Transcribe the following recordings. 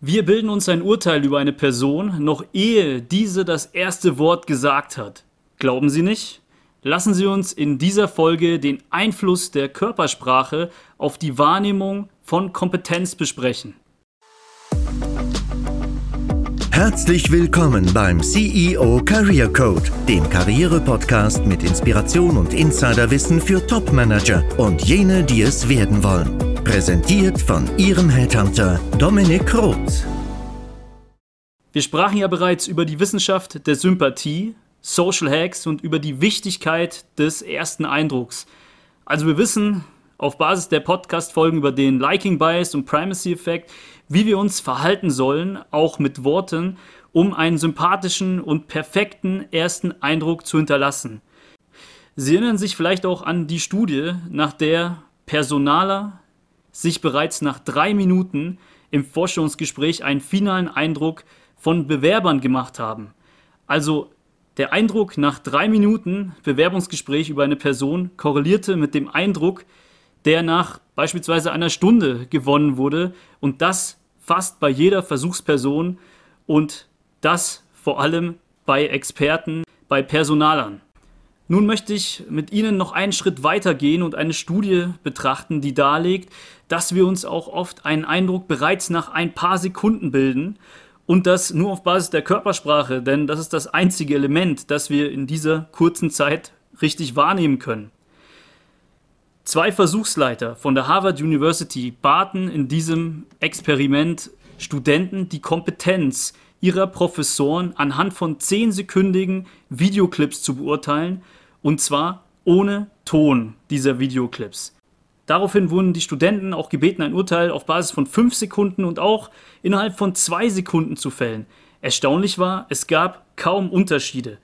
Wir bilden uns ein Urteil über eine Person, noch ehe diese das erste Wort gesagt hat. Glauben Sie nicht? Lassen Sie uns in dieser Folge den Einfluss der Körpersprache auf die Wahrnehmung von Kompetenz besprechen. Herzlich willkommen beim CEO Career Code, dem Karriere-Podcast mit Inspiration und Insiderwissen für Topmanager und jene, die es werden wollen. Präsentiert von Ihrem Headhunter Dominik Roth. Wir sprachen ja bereits über die Wissenschaft der Sympathie, Social Hacks und über die Wichtigkeit des ersten Eindrucks. Also wir wissen auf Basis der Podcast-Folgen über den Liking Bias und Primacy-Effekt, wie wir uns verhalten sollen, auch mit Worten, um einen sympathischen und perfekten ersten Eindruck zu hinterlassen. Sie erinnern sich vielleicht auch an die Studie, nach der Personaler sich bereits nach drei Minuten im Vorstellungsgespräch einen finalen Eindruck von Bewerbern gemacht haben. Also der Eindruck nach drei Minuten Bewerbungsgespräch über eine Person korrelierte mit dem Eindruck, der nach beispielsweise einer Stunde gewonnen wurde und das fast bei jeder Versuchsperson und das vor allem bei Experten, bei Personalern. Nun möchte ich mit Ihnen noch einen Schritt weiter gehen und eine Studie betrachten, die darlegt, dass wir uns auch oft einen Eindruck bereits nach ein paar Sekunden bilden und das nur auf Basis der Körpersprache, denn das ist das einzige Element, das wir in dieser kurzen Zeit richtig wahrnehmen können. Zwei Versuchsleiter von der Harvard University baten in diesem Experiment Studenten die Kompetenz ihrer Professoren anhand von zehnsekündigen Videoclips zu beurteilen, und zwar ohne Ton dieser Videoclips. Daraufhin wurden die Studenten auch gebeten, ein Urteil auf Basis von fünf Sekunden und auch innerhalb von zwei Sekunden zu fällen. Erstaunlich war, es gab kaum Unterschiede.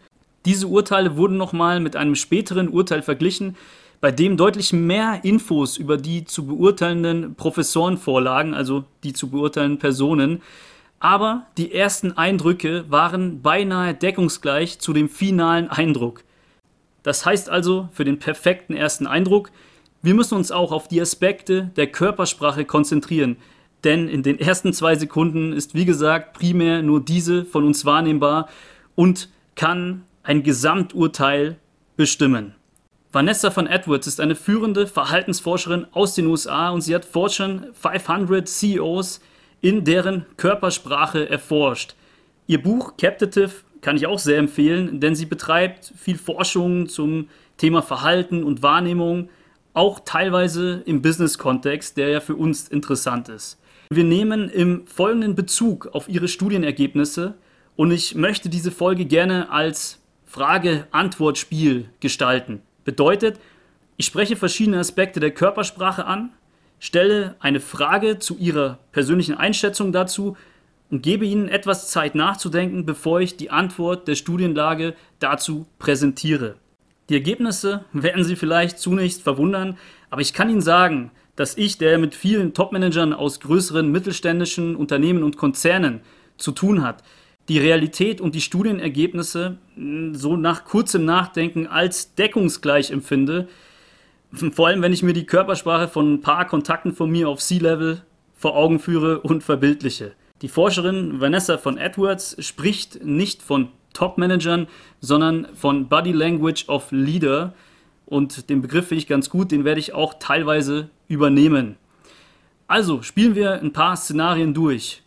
Diese Urteile wurden nochmal mit einem späteren Urteil verglichen, bei dem deutlich mehr Infos über die zu beurteilenden Professoren vorlagen, also die zu beurteilenden Personen. Aber die ersten Eindrücke waren beinahe deckungsgleich zu dem finalen Eindruck. Das heißt also für den perfekten ersten Eindruck, wir müssen uns auch auf die Aspekte der Körpersprache konzentrieren, denn in den ersten zwei Sekunden ist wie gesagt primär nur diese von uns wahrnehmbar und kann ein Gesamturteil bestimmen. Vanessa von Edwards ist eine führende Verhaltensforscherin aus den USA und sie hat Fortune 500 CEOs in deren Körpersprache erforscht. Ihr Buch Captative kann ich auch sehr empfehlen, denn sie betreibt viel Forschung zum Thema Verhalten und Wahrnehmung, auch teilweise im Business-Kontext, der ja für uns interessant ist. Wir nehmen im folgenden Bezug auf ihre Studienergebnisse und ich möchte diese Folge gerne als Frage-Antwort-Spiel gestalten. Bedeutet, ich spreche verschiedene Aspekte der Körpersprache an, stelle eine Frage zu Ihrer persönlichen Einschätzung dazu und gebe Ihnen etwas Zeit nachzudenken, bevor ich die Antwort der Studienlage dazu präsentiere. Die Ergebnisse werden Sie vielleicht zunächst verwundern, aber ich kann Ihnen sagen, dass ich, der mit vielen Topmanagern aus größeren mittelständischen Unternehmen und Konzernen zu tun hat, die Realität und die Studienergebnisse hm, so nach kurzem Nachdenken als deckungsgleich empfinde. Vor allem, wenn ich mir die Körpersprache von ein paar Kontakten von mir auf C-Level vor Augen führe und verbildliche. Die Forscherin Vanessa von Edwards spricht nicht von Top-Managern, sondern von Body Language of Leader. Und den Begriff finde ich ganz gut, den werde ich auch teilweise übernehmen. Also spielen wir ein paar Szenarien durch.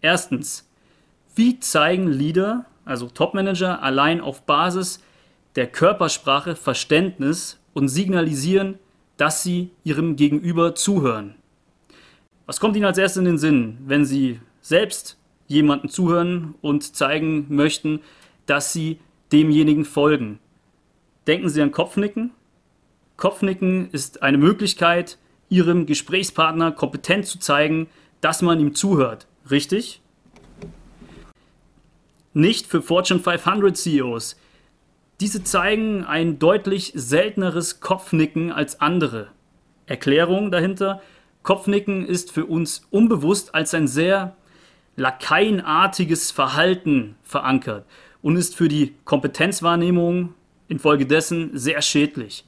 Erstens, wie zeigen Leader, also Topmanager, allein auf Basis der Körpersprache Verständnis und signalisieren, dass sie ihrem Gegenüber zuhören? Was kommt Ihnen als erstes in den Sinn, wenn Sie selbst jemanden zuhören und zeigen möchten, dass Sie demjenigen folgen? Denken Sie an Kopfnicken? Kopfnicken ist eine Möglichkeit, Ihrem Gesprächspartner kompetent zu zeigen, dass man ihm zuhört. Richtig? nicht für Fortune 500 CEOs. Diese zeigen ein deutlich selteneres Kopfnicken als andere. Erklärung dahinter, Kopfnicken ist für uns unbewusst als ein sehr lakaienartiges Verhalten verankert und ist für die Kompetenzwahrnehmung infolgedessen sehr schädlich.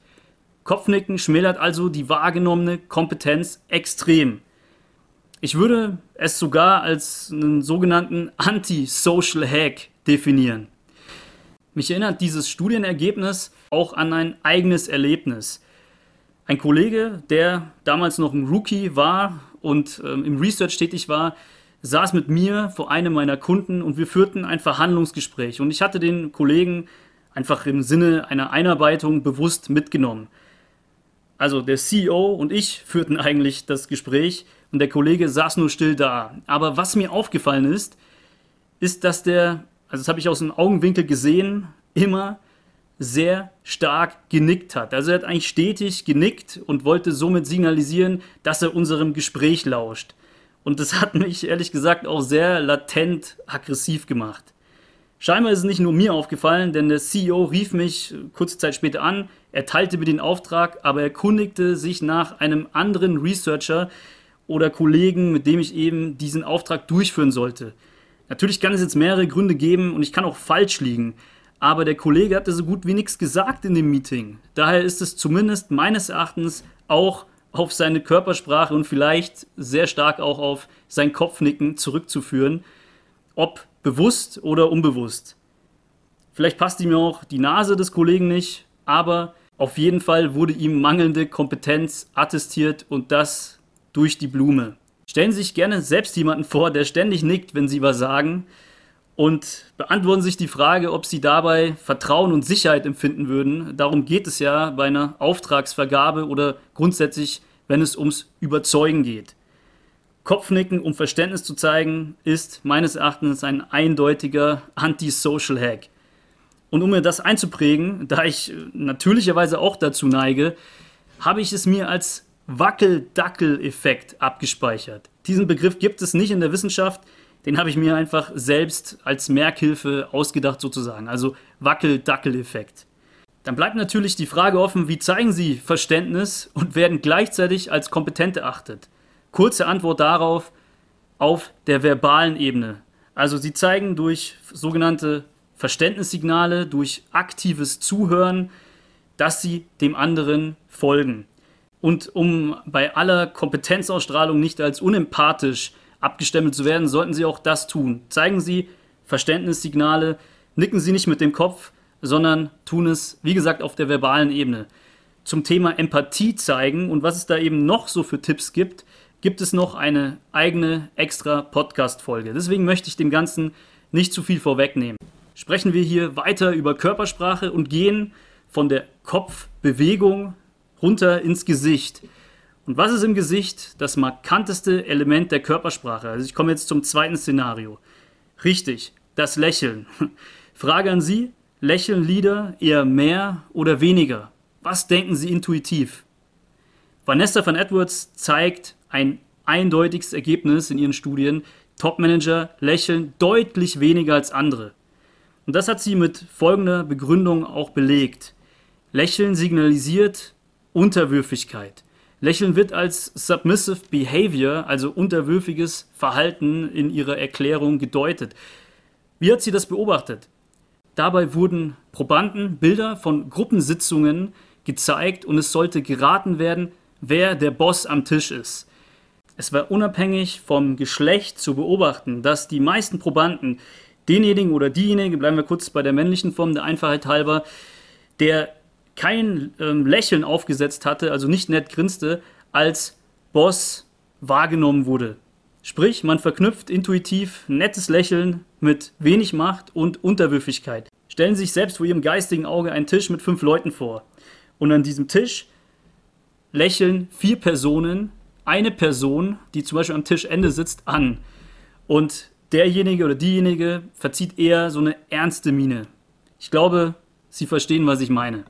Kopfnicken schmälert also die wahrgenommene Kompetenz extrem. Ich würde es sogar als einen sogenannten Anti-Social Hack definieren. Mich erinnert dieses Studienergebnis auch an ein eigenes Erlebnis. Ein Kollege, der damals noch ein Rookie war und ähm, im Research tätig war, saß mit mir vor einem meiner Kunden und wir führten ein Verhandlungsgespräch. Und ich hatte den Kollegen einfach im Sinne einer Einarbeitung bewusst mitgenommen. Also der CEO und ich führten eigentlich das Gespräch und der Kollege saß nur still da. Aber was mir aufgefallen ist, ist, dass der also das habe ich aus dem Augenwinkel gesehen, immer sehr stark genickt hat. Also er hat eigentlich stetig genickt und wollte somit signalisieren, dass er unserem Gespräch lauscht. Und das hat mich ehrlich gesagt auch sehr latent aggressiv gemacht. Scheinbar ist es nicht nur mir aufgefallen, denn der CEO rief mich kurze Zeit später an, er teilte mir den Auftrag, aber er kundigte sich nach einem anderen Researcher oder Kollegen, mit dem ich eben diesen Auftrag durchführen sollte. Natürlich kann es jetzt mehrere Gründe geben und ich kann auch falsch liegen. Aber der Kollege hatte so gut wie nichts gesagt in dem Meeting. Daher ist es zumindest meines Erachtens auch auf seine Körpersprache und vielleicht sehr stark auch auf sein Kopfnicken zurückzuführen, ob bewusst oder unbewusst. Vielleicht passt ihm auch die Nase des Kollegen nicht, aber auf jeden Fall wurde ihm mangelnde Kompetenz attestiert und das durch die Blume. Stellen Sie sich gerne selbst jemanden vor, der ständig nickt, wenn Sie was sagen und beantworten sich die Frage, ob Sie dabei Vertrauen und Sicherheit empfinden würden. Darum geht es ja bei einer Auftragsvergabe oder grundsätzlich, wenn es ums Überzeugen geht. Kopfnicken, um Verständnis zu zeigen, ist meines Erachtens ein eindeutiger Anti-Social Hack. Und um mir das einzuprägen, da ich natürlicherweise auch dazu neige, habe ich es mir als Wackel-Dackel-Effekt abgespeichert. Diesen Begriff gibt es nicht in der Wissenschaft, den habe ich mir einfach selbst als Merkhilfe ausgedacht sozusagen, also Wackel-Dackel-Effekt. Dann bleibt natürlich die Frage offen, wie zeigen Sie Verständnis und werden gleichzeitig als kompetent erachtet? Kurze Antwort darauf, auf der verbalen Ebene. Also Sie zeigen durch sogenannte Verständnissignale, durch aktives Zuhören, dass Sie dem anderen folgen. Und um bei aller Kompetenzausstrahlung nicht als unempathisch abgestempelt zu werden, sollten Sie auch das tun. Zeigen Sie Verständnissignale, nicken Sie nicht mit dem Kopf, sondern tun es, wie gesagt, auf der verbalen Ebene. Zum Thema Empathie zeigen und was es da eben noch so für Tipps gibt, gibt es noch eine eigene extra Podcast-Folge. Deswegen möchte ich dem Ganzen nicht zu viel vorwegnehmen. Sprechen wir hier weiter über Körpersprache und gehen von der Kopfbewegung runter ins Gesicht. Und was ist im Gesicht das markanteste Element der Körpersprache? Also ich komme jetzt zum zweiten Szenario. Richtig, das Lächeln. Frage an Sie, lächeln Lieder eher mehr oder weniger? Was denken Sie intuitiv? Vanessa van Edwards zeigt ein eindeutiges Ergebnis in ihren Studien. Topmanager lächeln deutlich weniger als andere. Und das hat sie mit folgender Begründung auch belegt. Lächeln signalisiert Unterwürfigkeit. Lächeln wird als submissive behavior, also unterwürfiges Verhalten in ihrer Erklärung gedeutet. Wie hat sie das beobachtet? Dabei wurden Probanden Bilder von Gruppensitzungen gezeigt und es sollte geraten werden, wer der Boss am Tisch ist. Es war unabhängig vom Geschlecht zu beobachten, dass die meisten Probanden denjenigen oder diejenige, bleiben wir kurz bei der männlichen Form der Einfachheit halber, der kein ähm, Lächeln aufgesetzt hatte, also nicht nett grinste, als Boss wahrgenommen wurde. Sprich, man verknüpft intuitiv nettes Lächeln mit wenig Macht und Unterwürfigkeit. Stellen Sie sich selbst vor Ihrem geistigen Auge einen Tisch mit fünf Leuten vor. Und an diesem Tisch lächeln vier Personen eine Person, die zum Beispiel am Tischende sitzt, an. Und derjenige oder diejenige verzieht eher so eine ernste Miene. Ich glaube, Sie verstehen, was ich meine.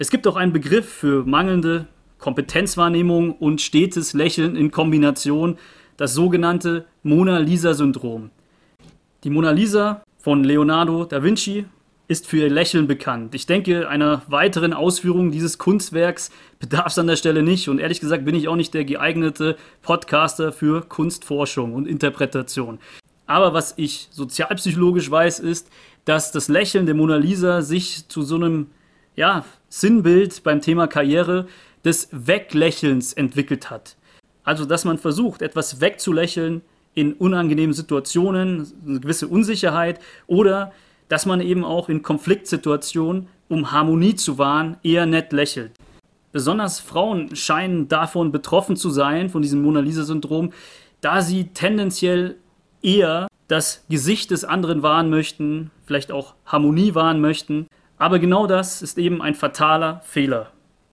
Es gibt auch einen Begriff für mangelnde Kompetenzwahrnehmung und stetes Lächeln in Kombination, das sogenannte Mona Lisa-Syndrom. Die Mona Lisa von Leonardo da Vinci ist für ihr Lächeln bekannt. Ich denke, einer weiteren Ausführung dieses Kunstwerks bedarf es an der Stelle nicht und ehrlich gesagt bin ich auch nicht der geeignete Podcaster für Kunstforschung und Interpretation. Aber was ich sozialpsychologisch weiß, ist, dass das Lächeln der Mona Lisa sich zu so einem ja, Sinnbild beim Thema Karriere des Weglächelns entwickelt hat. Also, dass man versucht, etwas wegzulächeln in unangenehmen Situationen, eine gewisse Unsicherheit oder dass man eben auch in Konfliktsituationen, um Harmonie zu wahren, eher nett lächelt. Besonders Frauen scheinen davon betroffen zu sein, von diesem Mona Lisa-Syndrom, da sie tendenziell eher das Gesicht des anderen wahren möchten, vielleicht auch Harmonie wahren möchten. Aber genau das ist eben ein fataler Fehler.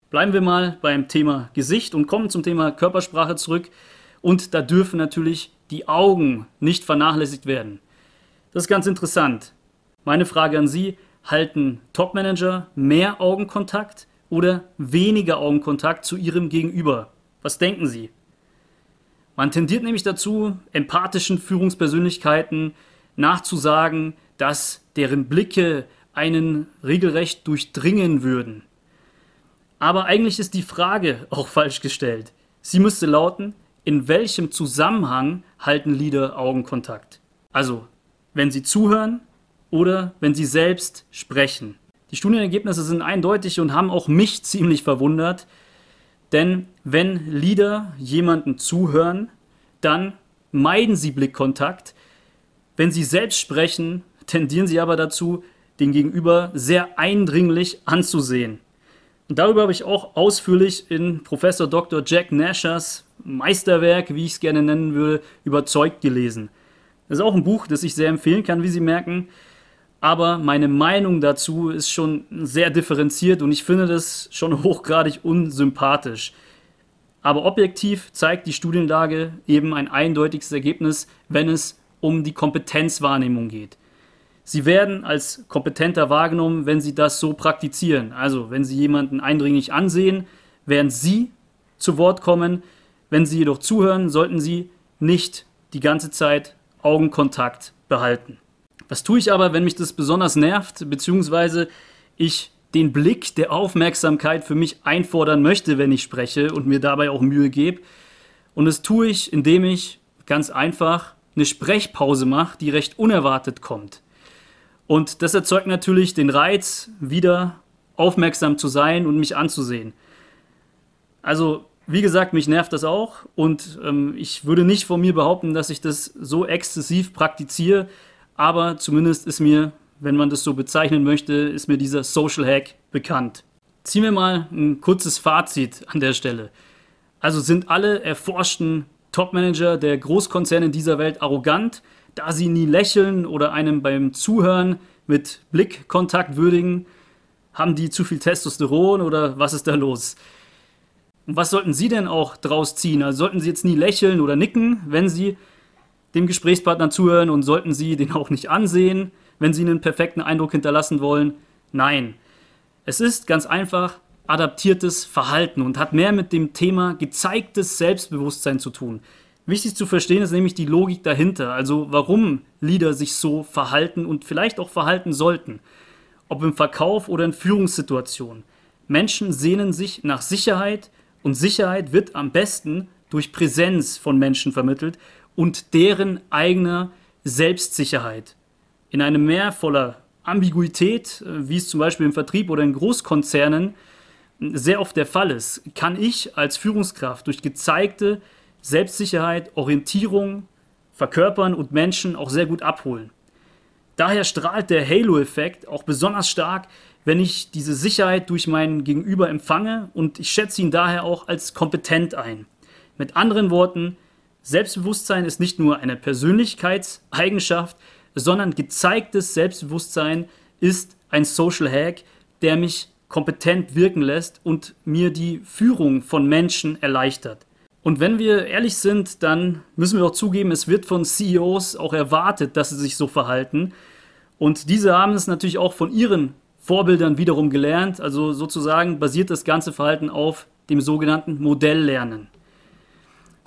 Bleiben wir mal beim Thema Gesicht und kommen zum Thema Körpersprache zurück. Und da dürfen natürlich die Augen nicht vernachlässigt werden. Das ist ganz interessant. Meine Frage an Sie, halten Topmanager mehr Augenkontakt oder weniger Augenkontakt zu ihrem Gegenüber? Was denken Sie? Man tendiert nämlich dazu, empathischen Führungspersönlichkeiten nachzusagen, dass deren Blicke einen regelrecht durchdringen würden. Aber eigentlich ist die Frage auch falsch gestellt. Sie müsste lauten, in welchem Zusammenhang halten Leader Augenkontakt? Also, wenn sie zuhören oder wenn sie selbst sprechen. Die Studienergebnisse sind eindeutig und haben auch mich ziemlich verwundert, denn wenn Leader jemanden zuhören, dann meiden sie Blickkontakt. Wenn sie selbst sprechen, tendieren sie aber dazu, den Gegenüber sehr eindringlich anzusehen. Und darüber habe ich auch ausführlich in Professor Dr. Jack Nashers Meisterwerk, wie ich es gerne nennen würde, überzeugt gelesen. Das ist auch ein Buch, das ich sehr empfehlen kann, wie Sie merken. Aber meine Meinung dazu ist schon sehr differenziert und ich finde das schon hochgradig unsympathisch. Aber objektiv zeigt die Studienlage eben ein eindeutiges Ergebnis, wenn es um die Kompetenzwahrnehmung geht. Sie werden als kompetenter wahrgenommen, wenn Sie das so praktizieren. Also wenn Sie jemanden eindringlich ansehen, während Sie zu Wort kommen. Wenn Sie jedoch zuhören, sollten Sie nicht die ganze Zeit Augenkontakt behalten. Was tue ich aber, wenn mich das besonders nervt, beziehungsweise ich den Blick der Aufmerksamkeit für mich einfordern möchte, wenn ich spreche und mir dabei auch Mühe gebe? Und das tue ich, indem ich ganz einfach eine Sprechpause mache, die recht unerwartet kommt. Und das erzeugt natürlich den Reiz, wieder aufmerksam zu sein und mich anzusehen. Also, wie gesagt, mich nervt das auch und ähm, ich würde nicht von mir behaupten, dass ich das so exzessiv praktiziere, aber zumindest ist mir, wenn man das so bezeichnen möchte, ist mir dieser Social Hack bekannt. Ziehen wir mal ein kurzes Fazit an der Stelle. Also sind alle erforschten Topmanager der Großkonzerne dieser Welt arrogant, da sie nie lächeln oder einem beim Zuhören mit Blickkontakt würdigen? Haben die zu viel Testosteron oder was ist da los? Und was sollten Sie denn auch draus ziehen? Also sollten Sie jetzt nie lächeln oder nicken, wenn Sie dem Gesprächspartner zuhören und sollten Sie den auch nicht ansehen, wenn Sie einen perfekten Eindruck hinterlassen wollen? Nein. Es ist ganz einfach adaptiertes Verhalten und hat mehr mit dem Thema gezeigtes Selbstbewusstsein zu tun. Wichtig zu verstehen ist nämlich die Logik dahinter, also warum Leader sich so verhalten und vielleicht auch verhalten sollten. Ob im Verkauf oder in Führungssituationen. Menschen sehnen sich nach Sicherheit und Sicherheit wird am besten durch Präsenz von Menschen vermittelt und deren eigener Selbstsicherheit. In einem Meer voller Ambiguität, äh, wie es zum Beispiel im Vertrieb oder in Großkonzernen sehr oft der Fall ist, kann ich als Führungskraft durch gezeigte Selbstsicherheit, Orientierung verkörpern und Menschen auch sehr gut abholen. Daher strahlt der Halo-Effekt auch besonders stark, wenn ich diese Sicherheit durch meinen Gegenüber empfange und ich schätze ihn daher auch als kompetent ein. Mit anderen Worten, Selbstbewusstsein ist nicht nur eine Persönlichkeitseigenschaft, sondern gezeigtes Selbstbewusstsein ist ein Social Hack, der mich kompetent wirken lässt und mir die Führung von Menschen erleichtert. Und wenn wir ehrlich sind, dann müssen wir auch zugeben, es wird von CEOs auch erwartet, dass sie sich so verhalten. Und diese haben es natürlich auch von ihren Vorbildern wiederum gelernt. Also sozusagen basiert das ganze Verhalten auf dem sogenannten Modelllernen.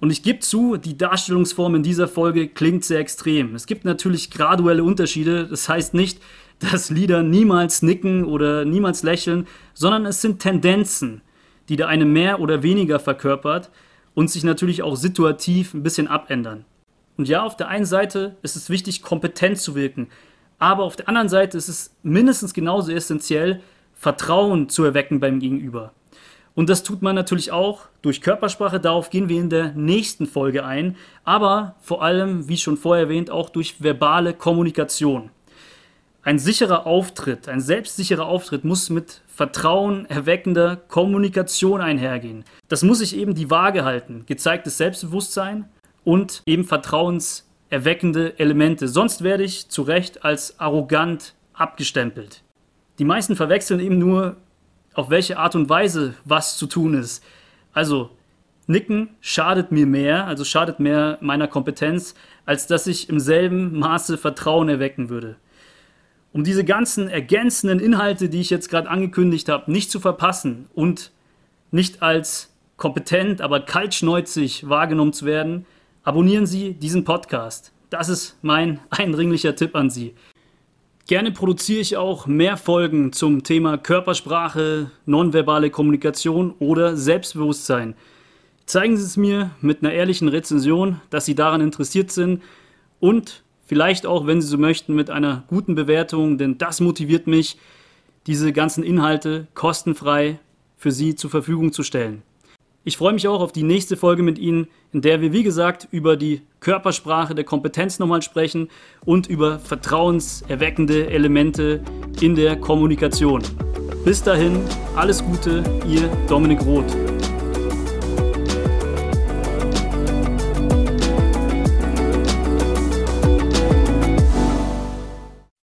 Und ich gebe zu, die Darstellungsform in dieser Folge klingt sehr extrem. Es gibt natürlich graduelle Unterschiede. Das heißt nicht, dass Lieder niemals nicken oder niemals lächeln, sondern es sind Tendenzen, die der eine mehr oder weniger verkörpert und sich natürlich auch situativ ein bisschen abändern. Und ja, auf der einen Seite ist es wichtig, kompetent zu wirken, aber auf der anderen Seite ist es mindestens genauso essentiell, Vertrauen zu erwecken beim Gegenüber. Und das tut man natürlich auch durch Körpersprache. Darauf gehen wir in der nächsten Folge ein. Aber vor allem, wie schon vorher erwähnt, auch durch verbale Kommunikation. Ein sicherer Auftritt, ein selbstsicherer Auftritt muss mit Vertrauen erweckender Kommunikation einhergehen. Das muss sich eben die Waage halten. Gezeigtes Selbstbewusstsein und eben vertrauenserweckende Elemente. Sonst werde ich zu Recht als arrogant abgestempelt. Die meisten verwechseln eben nur auf welche Art und Weise was zu tun ist. Also Nicken schadet mir mehr, also schadet mehr meiner Kompetenz, als dass ich im selben Maße Vertrauen erwecken würde. Um diese ganzen ergänzenden Inhalte, die ich jetzt gerade angekündigt habe, nicht zu verpassen und nicht als kompetent, aber kaltschneuzig wahrgenommen zu werden, abonnieren Sie diesen Podcast. Das ist mein eindringlicher Tipp an Sie. Gerne produziere ich auch mehr Folgen zum Thema Körpersprache, nonverbale Kommunikation oder Selbstbewusstsein. Zeigen Sie es mir mit einer ehrlichen Rezension, dass Sie daran interessiert sind und vielleicht auch, wenn Sie so möchten, mit einer guten Bewertung, denn das motiviert mich, diese ganzen Inhalte kostenfrei für Sie zur Verfügung zu stellen. Ich freue mich auch auf die nächste Folge mit Ihnen, in der wir, wie gesagt, über die Körpersprache der Kompetenz nochmal sprechen und über vertrauenserweckende Elemente in der Kommunikation. Bis dahin, alles Gute, Ihr Dominik Roth.